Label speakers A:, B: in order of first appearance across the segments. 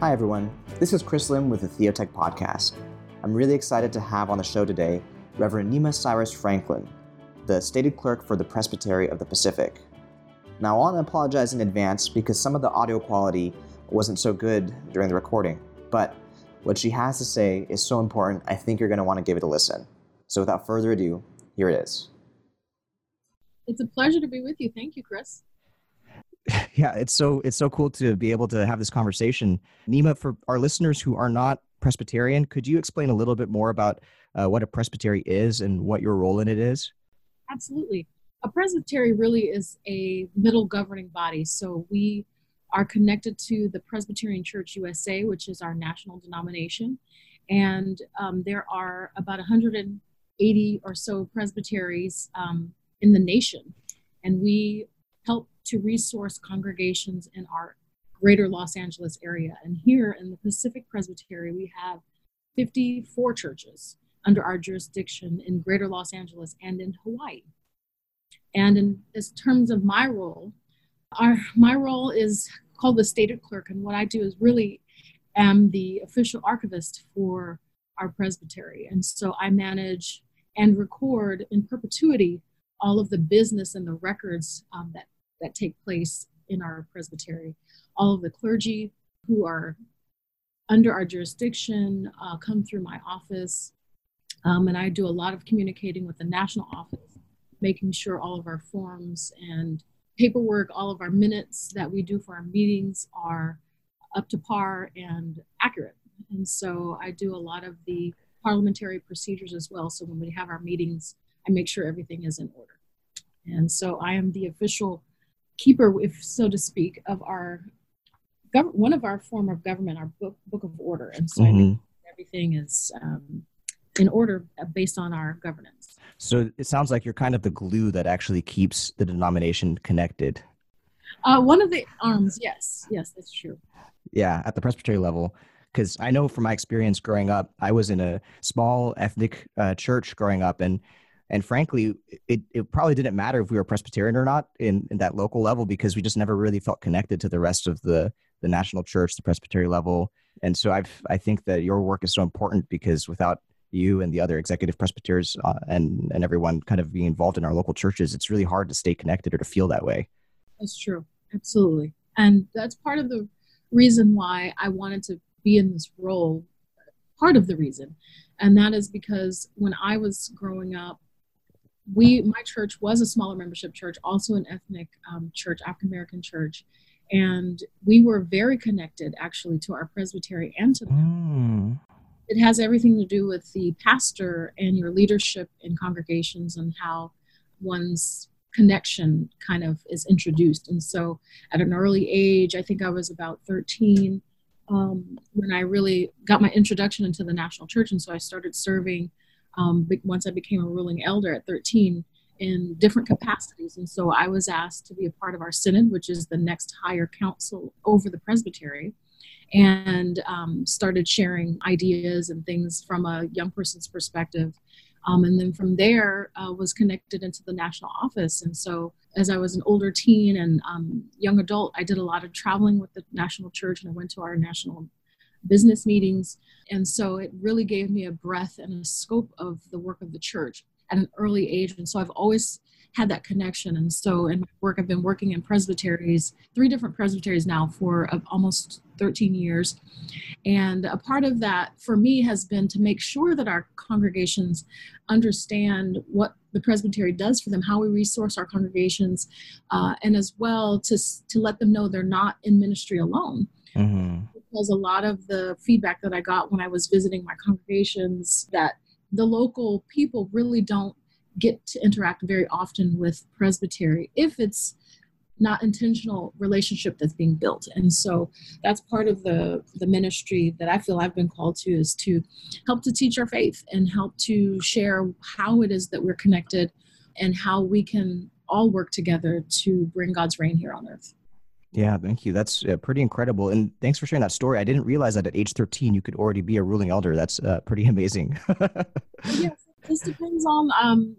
A: Hi, everyone. This is Chris Lim with the Theotech Podcast. I'm really excited to have on the show today Reverend Nima Cyrus Franklin, the stated clerk for the Presbytery of the Pacific. Now, I want to apologize in advance because some of the audio quality wasn't so good during the recording, but what she has to say is so important, I think you're going to want to give it a listen. So, without further ado, here it is.
B: It's a pleasure to be with you. Thank you, Chris.
C: Yeah, it's so it's so cool to be able to have this conversation. Nima, for our listeners who are not Presbyterian, could you explain a little bit more about uh, what a presbytery is and what your role in it is?
B: Absolutely. A presbytery really is a middle governing body. So we are connected to the Presbyterian Church USA, which is our national denomination. And um, there are about 180 or so presbyteries um, in the nation. And we to resource congregations in our greater Los Angeles area. And here in the Pacific Presbytery, we have 54 churches under our jurisdiction in greater Los Angeles and in Hawaii. And in, terms of my role, our, my role is called the stated clerk, and what I do is really am the official archivist for our presbytery. And so I manage and record in perpetuity all of the business and the records um, that, that take place in our presbytery. All of the clergy who are under our jurisdiction uh, come through my office, um, and I do a lot of communicating with the national office, making sure all of our forms and paperwork, all of our minutes that we do for our meetings are up to par and accurate. And so I do a lot of the parliamentary procedures as well. So when we have our meetings, I make sure everything is in order. And so I am the official keeper, if so to speak, of our gov- one of our form of government, our book book of order. And so mm-hmm. everything is um, in order based on our governance.
C: So it sounds like you're kind of the glue that actually keeps the denomination connected.
B: Uh, one of the arms, yes, yes, that's true.
C: Yeah, at the presbytery level, because I know from my experience growing up, I was in a small ethnic uh, church growing up, and and frankly, it, it probably didn't matter if we were Presbyterian or not in, in that local level because we just never really felt connected to the rest of the the national church, the Presbyterian level. And so I've I think that your work is so important because without you and the other executive presbyters uh, and and everyone kind of being involved in our local churches, it's really hard to stay connected or to feel that way.
B: That's true, absolutely, and that's part of the reason why I wanted to be in this role. Part of the reason, and that is because when I was growing up, we my church was a smaller membership church, also an ethnic um, church, African American church, and we were very connected actually to our presbytery and to them. Mm it has everything to do with the pastor and your leadership in congregations and how one's connection kind of is introduced. And so at an early age, I think I was about 13 um, when I really got my introduction into the national church. And so I started serving um, once I became a ruling elder at 13 in different capacities. And so I was asked to be a part of our synod, which is the next higher council over the presbytery and um, started sharing ideas and things from a young person's perspective. Um, and then from there uh, was connected into the national office. And so as I was an older teen and um, young adult, I did a lot of traveling with the national church and I went to our national business meetings. And so it really gave me a breadth and a scope of the work of the church at an early age. And so I've always had that connection. And so in my work, I've been working in presbyteries, three different presbyteries now for almost 13 years. And a part of that for me has been to make sure that our congregations understand what the presbytery does for them, how we resource our congregations, uh, and as well to, to let them know they're not in ministry alone. Mm-hmm. Because a lot of the feedback that I got when I was visiting my congregations that the local people really don't get to interact very often with presbytery if it's not intentional relationship that's being built. And so that's part of the the ministry that i feel i've been called to is to help to teach our faith and help to share how it is that we're connected and how we can all work together to bring god's reign here on earth
C: yeah, thank you. That's uh, pretty incredible. And thanks for sharing that story. I didn't realize that at age 13 you could already be a ruling elder. That's uh, pretty amazing.
B: yes, this depends on um,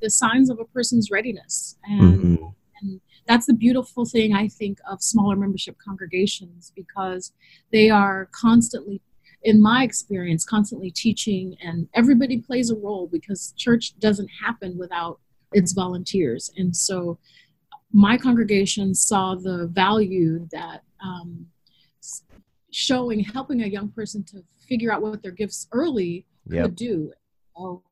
B: the signs of a person's readiness. And, mm-hmm. and that's the beautiful thing I think of smaller membership congregations because they are constantly in my experience constantly teaching and everybody plays a role because church doesn't happen without its volunteers and so my congregation saw the value that um, showing helping a young person to figure out what their gifts early yep. could do so,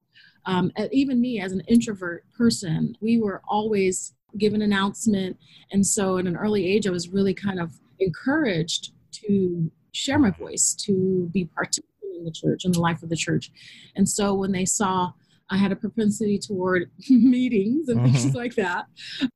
B: um, even me as an introvert person we were always give an announcement. And so at an early age, I was really kind of encouraged to share my voice, to be participating in the church and the life of the church. And so when they saw I had a propensity toward meetings and mm-hmm. things like that,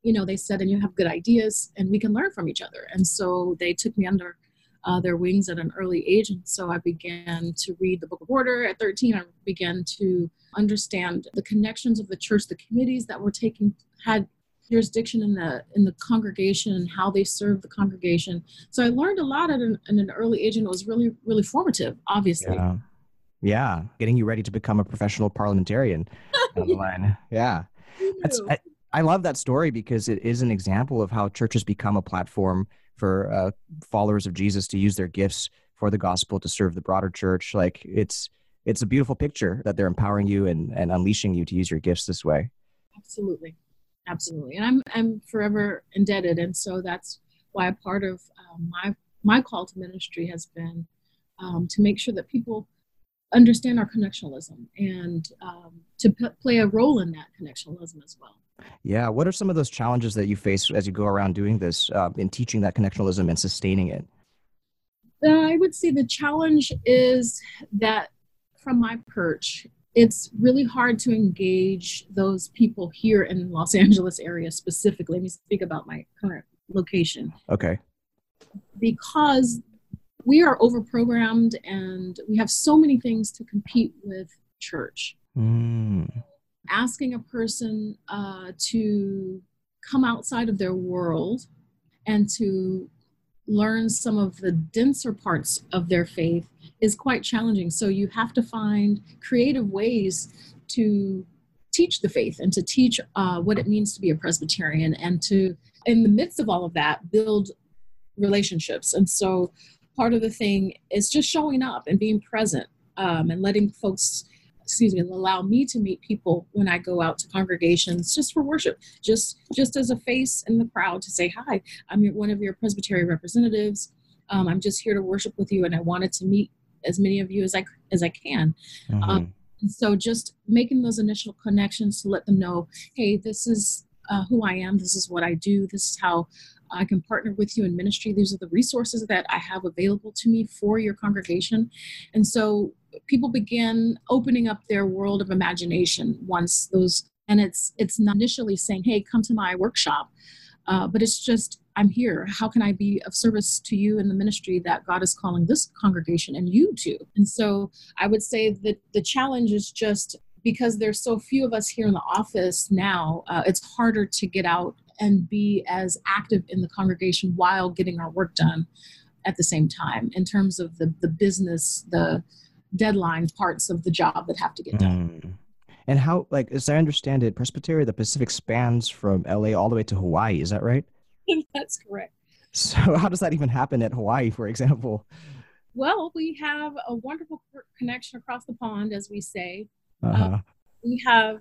B: you know, they said, and you have good ideas and we can learn from each other. And so they took me under uh, their wings at an early age. And so I began to read the Book of Order at 13. I began to understand the connections of the church, the committees that were taking, had jurisdiction in the in the congregation and how they serve the congregation. So I learned a lot at an, at an early age, and it was really really formative. Obviously.
C: Yeah. Yeah. getting you ready to become a professional parliamentarian. yeah. yeah. I, I love that story because it is an example of how churches become a platform for uh, followers of Jesus to use their gifts for the gospel to serve the broader church. Like it's it's a beautiful picture that they're empowering you and, and unleashing you to use your gifts this way.
B: Absolutely absolutely and i'm i'm forever indebted and so that's why a part of um, my my call to ministry has been um, to make sure that people understand our connectionalism and um, to p- play a role in that connectionalism as well
C: yeah what are some of those challenges that you face as you go around doing this uh, in teaching that connectionalism and sustaining it
B: uh, i would say the challenge is that from my perch it's really hard to engage those people here in Los Angeles area specifically. Let me speak about my current location.
C: Okay.
B: Because we are overprogrammed and we have so many things to compete with church. Mm. Asking a person uh, to come outside of their world and to learn some of the denser parts of their faith is quite challenging. So you have to find creative ways to teach the faith and to teach uh, what it means to be a Presbyterian and to, in the midst of all of that, build relationships. And so part of the thing is just showing up and being present um, and letting folks excuse me allow me to meet people when i go out to congregations just for worship just just as a face in the crowd to say hi i'm one of your presbytery representatives um, i'm just here to worship with you and i wanted to meet as many of you as I as I can. Mm-hmm. Um, so just making those initial connections to let them know, hey, this is uh, who I am. This is what I do. This is how I can partner with you in ministry. These are the resources that I have available to me for your congregation. And so people begin opening up their world of imagination once those and it's it's not initially saying hey come to my workshop uh, but it's just I'm here. How can I be of service to you in the ministry that God is calling this congregation and you to? And so I would say that the challenge is just because there's so few of us here in the office now, uh, it's harder to get out and be as active in the congregation while getting our work done at the same time in terms of the, the business, the deadline parts of the job that have to get done. Mm.
C: And how, like, as I understand it, Presbytery of the Pacific spans from LA all the way to Hawaii. Is that right?
B: That's correct.
C: So, how does that even happen at Hawaii, for example?
B: Well, we have a wonderful connection across the pond, as we say. Uh-huh. Um, we have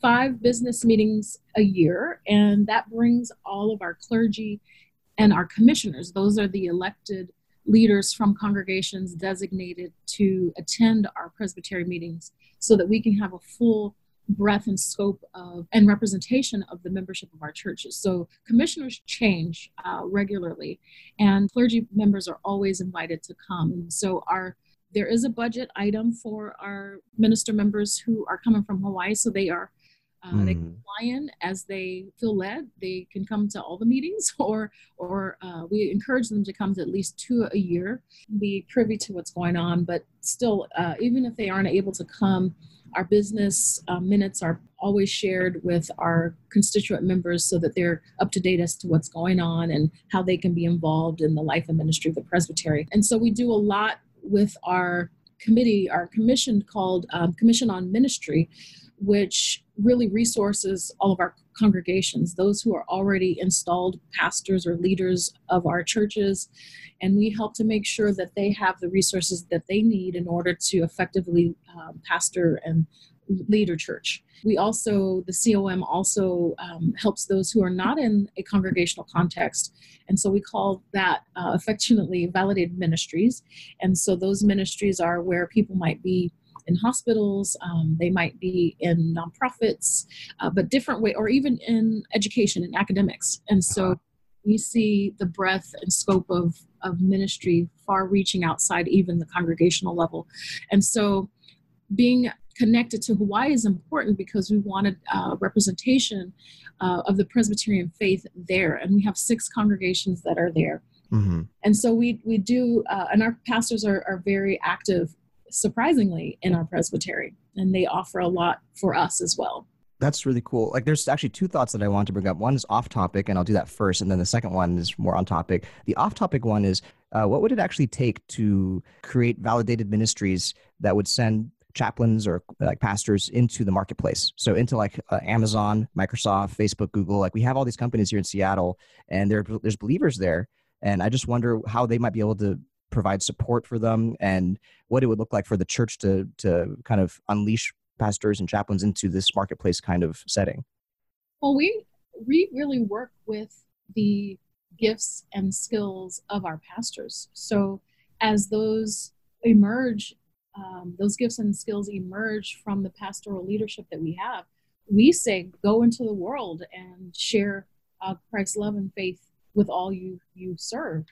B: five business meetings a year, and that brings all of our clergy and our commissioners. Those are the elected leaders from congregations designated to attend our presbytery meetings so that we can have a full breadth and scope of and representation of the membership of our churches. So commissioners change uh, regularly, and clergy members are always invited to come. And so our there is a budget item for our minister members who are coming from Hawaii, so they are uh, mm. They can fly in as they feel led. They can come to all the meetings, or or uh, we encourage them to come to at least two a year, be privy to what's going on. But still, uh, even if they aren't able to come, our business uh, minutes are always shared with our constituent members so that they're up to date as to what's going on and how they can be involved in the life and ministry of the presbytery. And so we do a lot with our committee, our commission called um, Commission on Ministry, which really resources all of our congregations, those who are already installed pastors or leaders of our churches. And we help to make sure that they have the resources that they need in order to effectively um, pastor and lead a church. We also, the COM also um, helps those who are not in a congregational context. And so we call that uh, affectionately validated ministries. And so those ministries are where people might be in hospitals, um, they might be in nonprofits, uh, but different way, or even in education and academics. And so uh-huh. we see the breadth and scope of, of ministry far reaching outside even the congregational level. And so being connected to Hawaii is important because we wanted uh, representation uh, of the Presbyterian faith there, and we have six congregations that are there. Mm-hmm. And so we we do, uh, and our pastors are, are very active surprisingly in our presbytery and they offer a lot for us as well.
C: That's really cool. Like there's actually two thoughts that i want to bring up. One is off topic and i'll do that first and then the second one is more on topic. The off topic one is uh, what would it actually take to create validated ministries that would send chaplains or like pastors into the marketplace? So into like uh, amazon microsoft facebook google like we have all these companies here in seattle and there, there's believers there and i just wonder how they might be able to provide support for them and what it would look like for the church to to kind of unleash pastors and chaplains into this marketplace kind of setting?
B: Well we we really work with the gifts and skills of our pastors. So as those emerge um, those gifts and skills emerge from the pastoral leadership that we have we say go into the world and share uh, christ's love and faith with all you you serve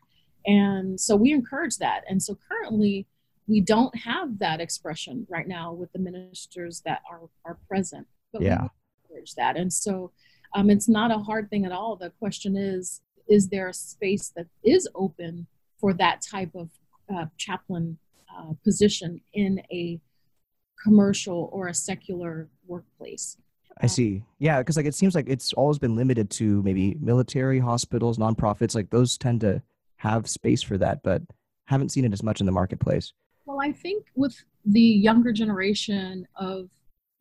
B: and so we encourage that. And so currently, we don't have that expression right now with the ministers that are, are present.
C: But yeah. we
B: encourage that. And so um, it's not a hard thing at all. The question is is there a space that is open for that type of uh, chaplain uh, position in a commercial or a secular workplace?
C: I see. Yeah, because like it seems like it's always been limited to maybe military hospitals, nonprofits. Like those tend to have space for that, but haven't seen it as much in the marketplace.
B: Well, I think with the younger generation of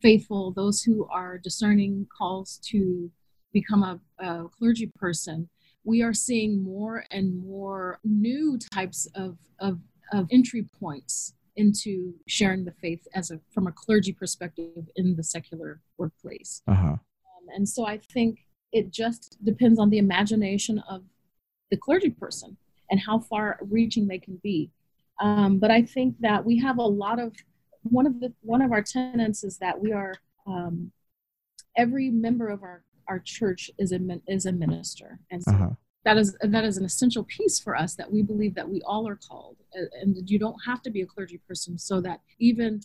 B: faithful, those who are discerning calls to become a, a clergy person, we are seeing more and more new types of, of, of entry points into sharing the faith as a from a clergy perspective in the secular workplace. Uh-huh. Um, and so I think it just depends on the imagination of the clergy person and how far reaching they can be. Um, but I think that we have a lot of one of the one of our tenets is that we are um, every member of our our church is a is a minister, and so uh-huh. that is that is an essential piece for us that we believe that we all are called, and you don't have to be a clergy person so that even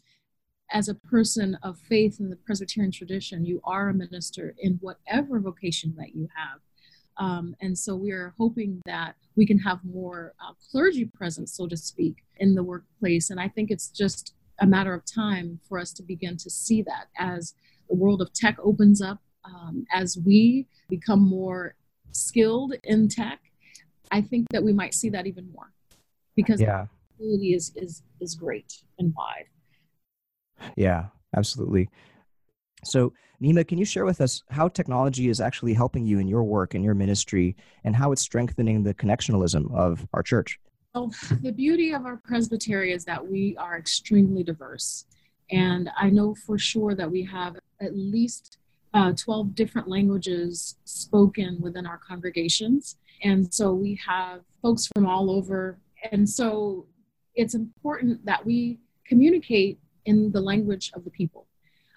B: as a person of faith in the Presbyterian tradition, you are a minister in whatever vocation that you have. Um, and so we are hoping that we can have more uh, clergy presence, so to speak, in the workplace. And I think it's just a matter of time for us to begin to see that as the world of tech opens up, um, as we become more skilled in tech. I think that we might see that even more because yeah. the ability is, is, is great and wide.
C: Yeah, absolutely. So, Nima, can you share with us how technology is actually helping you in your work and your ministry and how it's strengthening the connectionalism of our church?
B: Well, the beauty of our presbytery is that we are extremely diverse. And I know for sure that we have at least uh, 12 different languages spoken within our congregations. And so we have folks from all over. And so it's important that we communicate in the language of the people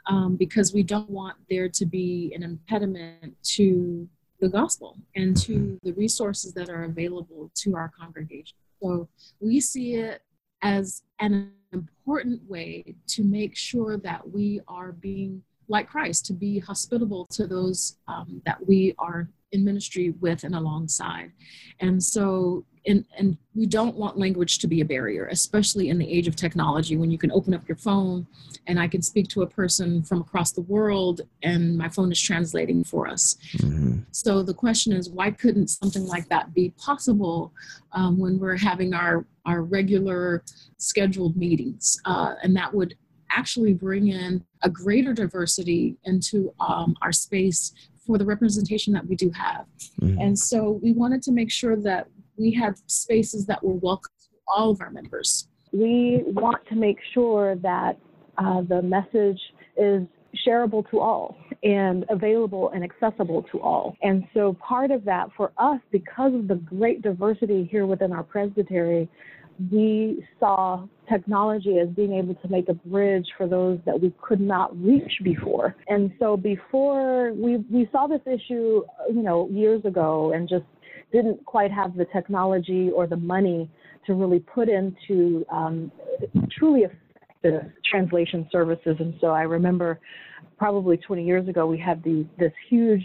B: um, because we don't want there to be an impediment to the gospel and to mm-hmm. the resources that are available to our congregation. So we see it as an important way to make sure that we are being like Christ, to be hospitable to those um, that we are in ministry with and alongside. And so and, and we don't want language to be a barrier, especially in the age of technology when you can open up your phone and I can speak to a person from across the world and my phone is translating for us. Mm-hmm. So the question is, why couldn't something like that be possible um, when we're having our, our regular scheduled meetings? Uh, and that would actually bring in a greater diversity into um, our space for the representation that we do have. Mm-hmm. And so we wanted to make sure that we had spaces that were welcome to all of our members.
D: We want to make sure that uh, the message is shareable to all and available and accessible to all. And so part of that for us, because of the great diversity here within our presbytery, we saw technology as being able to make a bridge for those that we could not reach before. And so before we, we saw this issue, you know, years ago and just didn't quite have the technology or the money to really put into um, truly effective translation services. And so I remember probably 20 years ago, we had the, this huge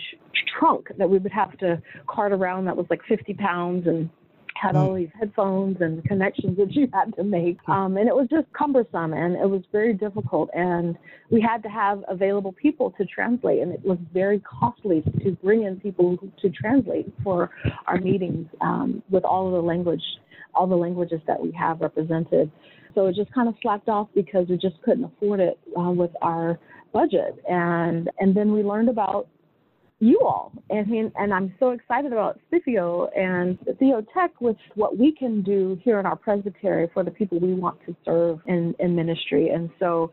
D: trunk that we would have to cart around that was like 50 pounds and had all hmm. these headphones and connections that you had to make. Um, and it was just cumbersome and it was very difficult. And we had to have available people to translate. And it was very costly to bring in people to translate for our meetings um, with all of the language, all the languages that we have represented. So it just kind of slacked off because we just couldn't afford it uh, with our budget. And, and then we learned about you all. And, and I'm so excited about Spiffio and Theotech which what we can do here in our presbytery for the people we want to serve in, in ministry. And so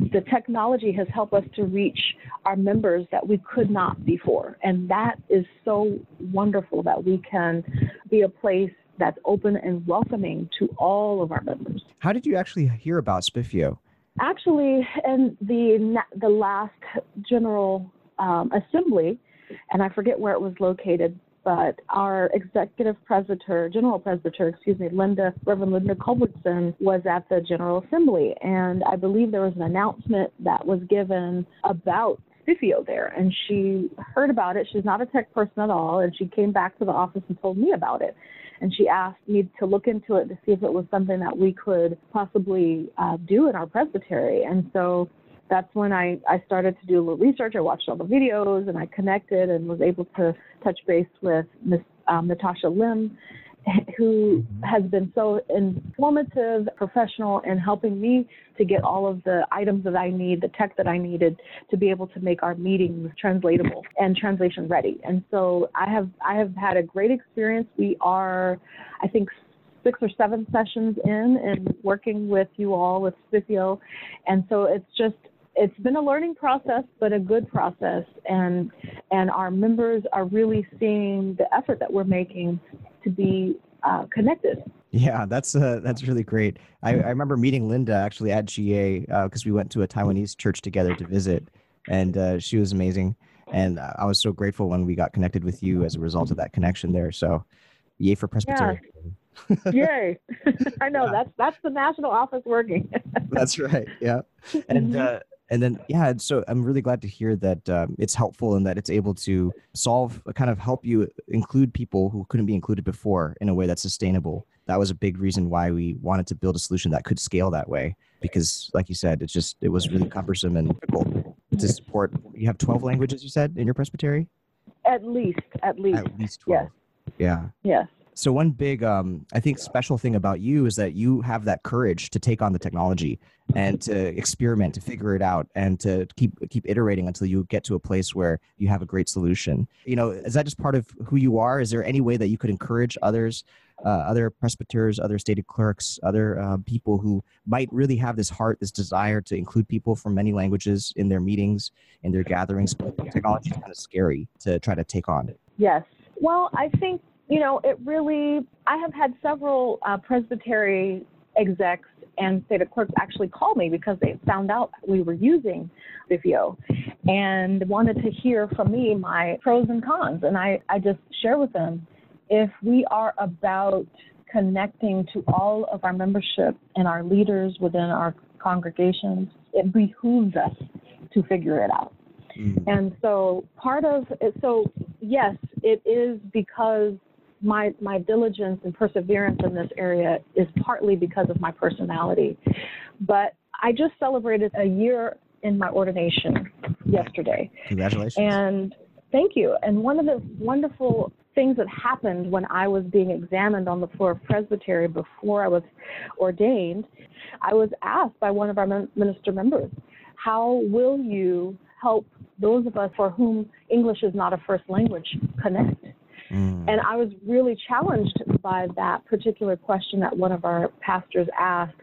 D: the technology has helped us to reach our members that we could not before. And that is so wonderful that we can be a place that's open and welcoming to all of our members.
C: How did you actually hear about Spiffio?
D: Actually, in the the last general um, assembly, and I forget where it was located, but our executive presbyter, general presbyter, excuse me, Linda, Reverend Linda Culbertson was at the General Assembly, and I believe there was an announcement that was given about Spiffio there, and she heard about it. She's not a tech person at all, and she came back to the office and told me about it. And she asked me to look into it to see if it was something that we could possibly uh, do in our presbytery. And so that's when I, I started to do a little research. I watched all the videos and I connected and was able to touch base with Miss um, Natasha Lim, who mm-hmm. has been so informative, professional in helping me to get all of the items that I need, the tech that I needed to be able to make our meetings translatable and translation ready. And so I have I have had a great experience. We are, I think, six or seven sessions in and working with you all with Spiffio. And so it's just it's been a learning process, but a good process, and and our members are really seeing the effort that we're making to be uh, connected.
C: Yeah, that's uh, that's really great. I, I remember meeting Linda actually at GA because uh, we went to a Taiwanese church together to visit, and uh, she was amazing. And I was so grateful when we got connected with you as a result of that connection there. So, yay for Presbyterian.
D: Yeah. Yay! I know yeah. that's that's the national office working.
C: that's right. Yeah, and mm-hmm. uh, and then yeah so i'm really glad to hear that um, it's helpful and that it's able to solve uh, kind of help you include people who couldn't be included before in a way that's sustainable. That was a big reason why we wanted to build a solution that could scale that way because like you said it's just it was really cumbersome and difficult to support. You have 12 languages you said in your presbytery?
D: At least at least.
C: At least 12
D: yes.
C: yeah.
D: Yes
C: so one big, um, I think, special thing about you is that you have that courage to take on the technology and to experiment, to figure it out, and to keep keep iterating until you get to a place where you have a great solution. You know, is that just part of who you are? Is there any way that you could encourage others, uh, other presbyters, other stated clerks, other uh, people who might really have this heart, this desire to include people from many languages in their meetings, in their gatherings? But technology is kind of scary to try to take on.
D: Yes. Well, I think you know, it really, I have had several uh, presbytery execs and stated clerks actually call me because they found out we were using Spiffio and wanted to hear from me my pros and cons. And I, I just share with them if we are about connecting to all of our membership and our leaders within our congregations, it behooves us to figure it out. Mm-hmm. And so part of it, so yes, it is because my my diligence and perseverance in this area is partly because of my personality. But I just celebrated a year in my ordination yesterday.
C: Congratulations.
D: And thank you. And one of the wonderful things that happened when I was being examined on the floor of presbytery before I was ordained, I was asked by one of our minister members, How will you help those of us for whom English is not a first language connect? Mm. And I was really challenged by that particular question that one of our pastors asked.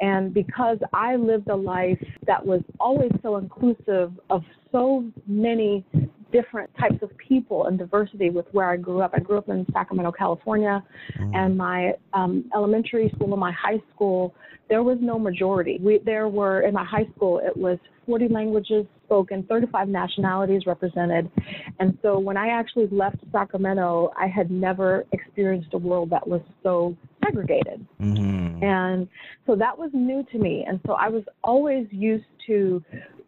D: And because I lived a life that was always so inclusive of so many different types of people and diversity with where I grew up. I grew up in Sacramento, California, mm. and my um, elementary school and my high school, there was no majority. We, there were, in my high school, it was 40 languages spoken, 35 nationalities represented. And so when I actually left Sacramento, I had never experienced a world that was so segregated. Mm-hmm. And so that was new to me. And so I was always used to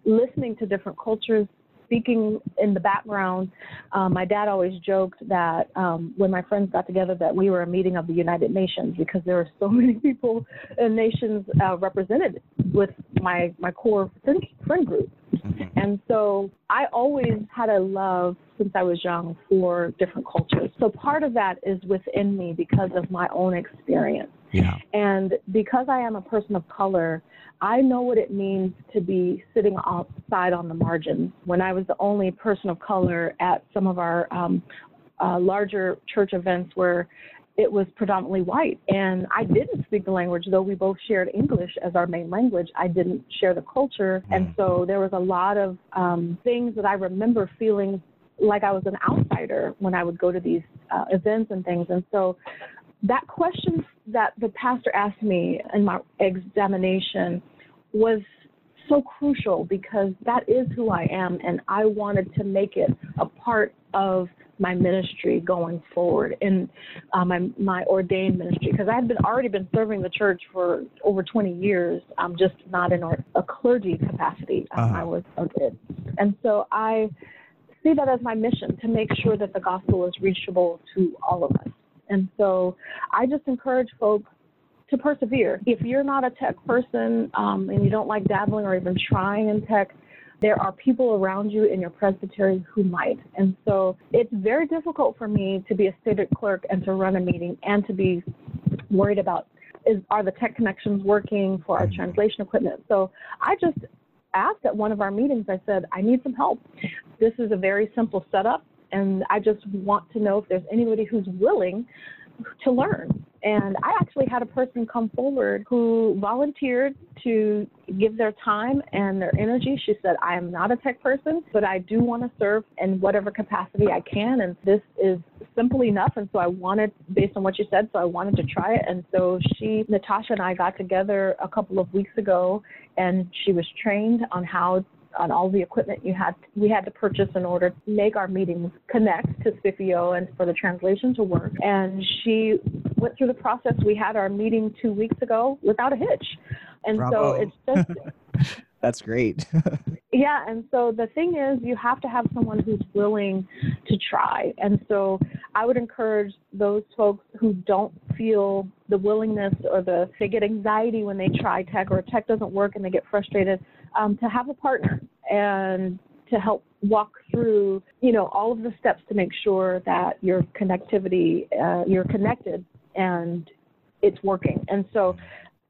D: listening to different cultures, speaking in the background. Um, my dad always joked that um, when my friends got together that we were a meeting of the United Nations because there were so many people and nations uh, represented with my my core friend, friend group. Mm-hmm. And so I always had a love since I was young for different cultures. So part of that is within me because of my own experience.
C: Yeah.
D: And because I am a person of color, I know what it means to be sitting outside on the margins. When I was the only person of color at some of our um, uh, larger church events where it was predominantly white. And I didn't speak the language, though we both shared English as our main language. I didn't share the culture. And hmm. so there was a lot of um, things that I remember feeling like I was an outsider when I would go to these uh, events and things. And so that question that the pastor asked me in my examination was so crucial because that is who I am, and I wanted to make it a part of my ministry going forward in uh, my my ordained ministry because I had been already been serving the church for over 20 years, um, just not in a clergy capacity. Uh-huh. I was a kid, and so I see that as my mission to make sure that the gospel is reachable to all of us. And so I just encourage folks to persevere. If you're not a tech person um, and you don't like dabbling or even trying in tech, there are people around you in your presbytery who might. And so it's very difficult for me to be a stated clerk and to run a meeting and to be worried about is are the tech connections working for our mm-hmm. translation equipment. So I just asked at one of our meetings, I said, I need some help. This is a very simple setup and I just want to know if there's anybody who's willing to learn. And I actually had a person come forward who volunteered to give their time and their energy. She said, I am not a tech person, but I do want to serve in whatever capacity I can. And this is simple enough. And so I wanted, based on what you said, so I wanted to try it. And so she, Natasha and I got together a couple of weeks ago and she was trained on how on all the equipment you had we had to purchase in order to make our meetings connect to Spiffio and for the translation to work. And she went through the process. We had our meeting two weeks ago without a hitch. And
C: Bravo.
D: so it's just
C: That's great.
D: yeah, and so the thing is, you have to have someone who's willing to try. And so I would encourage those folks who don't feel the willingness or the they get anxiety when they try tech or tech doesn't work and they get frustrated um, to have a partner and to help walk through, you know, all of the steps to make sure that your connectivity, uh, you're connected and it's working. And so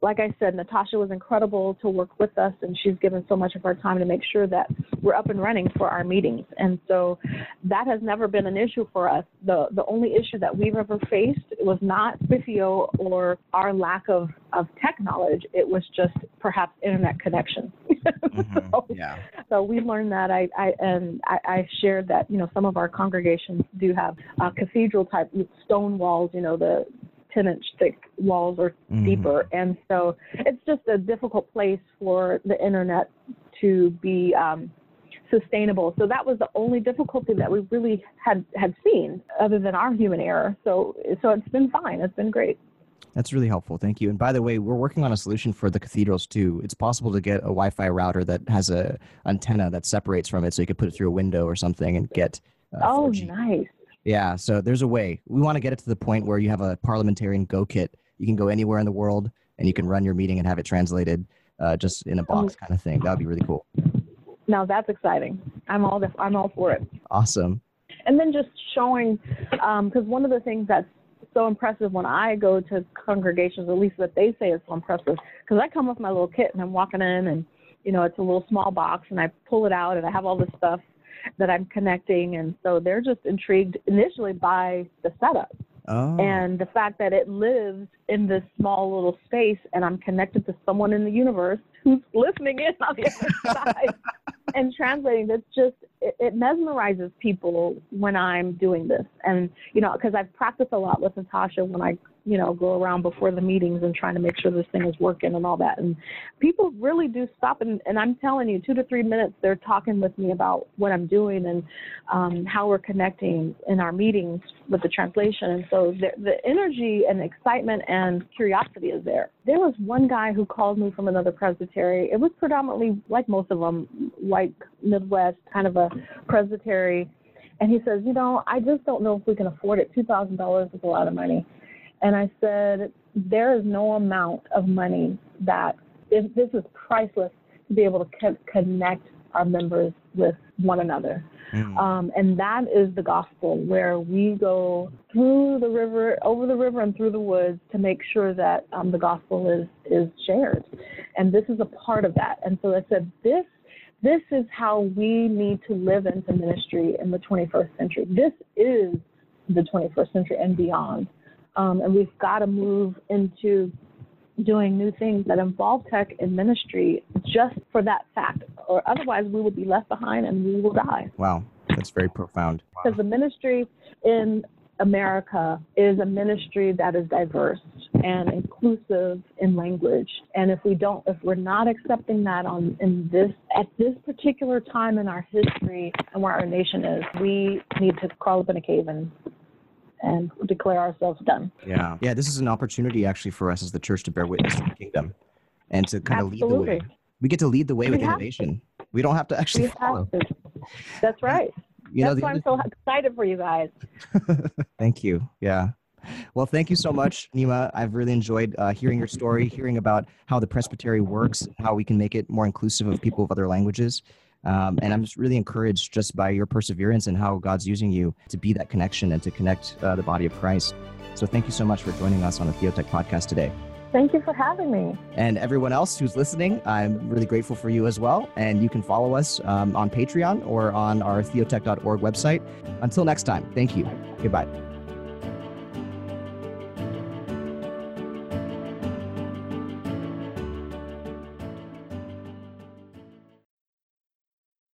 D: like I said, Natasha was incredible to work with us, and she's given so much of her time to make sure that we're up and running for our meetings. And so that has never been an issue for us. The the only issue that we've ever faced was not Spiffio or our lack of, of tech knowledge. It was just perhaps internet connection.
C: Mm-hmm. so, yeah.
D: So we learned that. I, I and I, I, shared that you know some of our congregations do have uh, cathedral type stone walls. You know the 10 inch thick walls or mm-hmm. deeper. And so it's just a difficult place for the internet to be um, sustainable. So that was the only difficulty that we really had, had seen other than our human error. So, so it's been fine. It's been great.
C: That's really helpful. Thank you. And by the way, we're working on a solution for the cathedrals too. It's possible to get a Wi-Fi router that has a antenna that separates from it, so you could put it through a window or something and get. Uh,
D: oh, 4G. nice.
C: Yeah, so there's a way. We want to get it to the point where you have a parliamentarian Go kit. You can go anywhere in the world and you can run your meeting and have it translated uh, just in a box kind of thing. That would be really cool.
D: Now that's exciting. I'm all the, I'm all for it.
C: Awesome.
D: and then just showing because um, one of the things that's so impressive when I go to congregations, at least that they say is so impressive, because I come with my little kit and I'm walking in and you know it's a little small box and I pull it out and I have all this stuff that I'm connecting, and so they're just intrigued initially by the setup. Oh. And the fact that it lives in this small little space and I'm connected to someone in the universe who's listening in on the other side and translating, that's just, it, it mesmerizes people when I'm doing this. And, you know, because I've practiced a lot with Natasha when I you know, go around before the meetings and trying to make sure this thing is working and all that. And people really do stop and, and I'm telling you, two to three minutes, they're talking with me about what I'm doing and um, how we're connecting in our meetings with the translation. And so the, the energy and excitement and curiosity is there. There was one guy who called me from another presbytery. It was predominantly, like most of them, white Midwest, kind of a presbytery. And he says, you know, I just don't know if we can afford it. $2,000 is a lot of money. And I said, there is no amount of money that if this is priceless to be able to co- connect our members with one another. Mm. Um, and that is the gospel where we go through the river, over the river, and through the woods to make sure that um, the gospel is is shared. And this is a part of that. And so I said, this this is how we need to live into ministry in the 21st century. This is the 21st century and beyond. Um, and we've got to move into doing new things that involve tech in ministry just for that fact, or otherwise we will be left behind and we will die.
C: Wow, that's very profound.
D: Because the ministry in America is a ministry that is diverse and inclusive in language. And if we don't, if we're not accepting that on in this at this particular time in our history and where our nation is, we need to crawl up in a cave and and declare ourselves done.
C: Yeah. Yeah. This is an opportunity actually for us as the church to bear witness to the kingdom and to kind Absolutely. of lead the way. We get to lead the way we with innovation. To. We don't have to actually we follow.
D: That's right. You That's know, why I'm so excited for you guys.
C: thank you. Yeah. Well, thank you so much, Nima. I've really enjoyed uh, hearing your story, hearing about how the presbytery works, how we can make it more inclusive of people of other languages. Um, and I'm just really encouraged just by your perseverance and how God's using you to be that connection and to connect uh, the body of Christ. So thank you so much for joining us on the Theotech podcast today.
D: Thank you for having me.
C: And everyone else who's listening, I'm really grateful for you as well. And you can follow us um, on Patreon or on our theotech.org website. Until next time, thank you. Goodbye.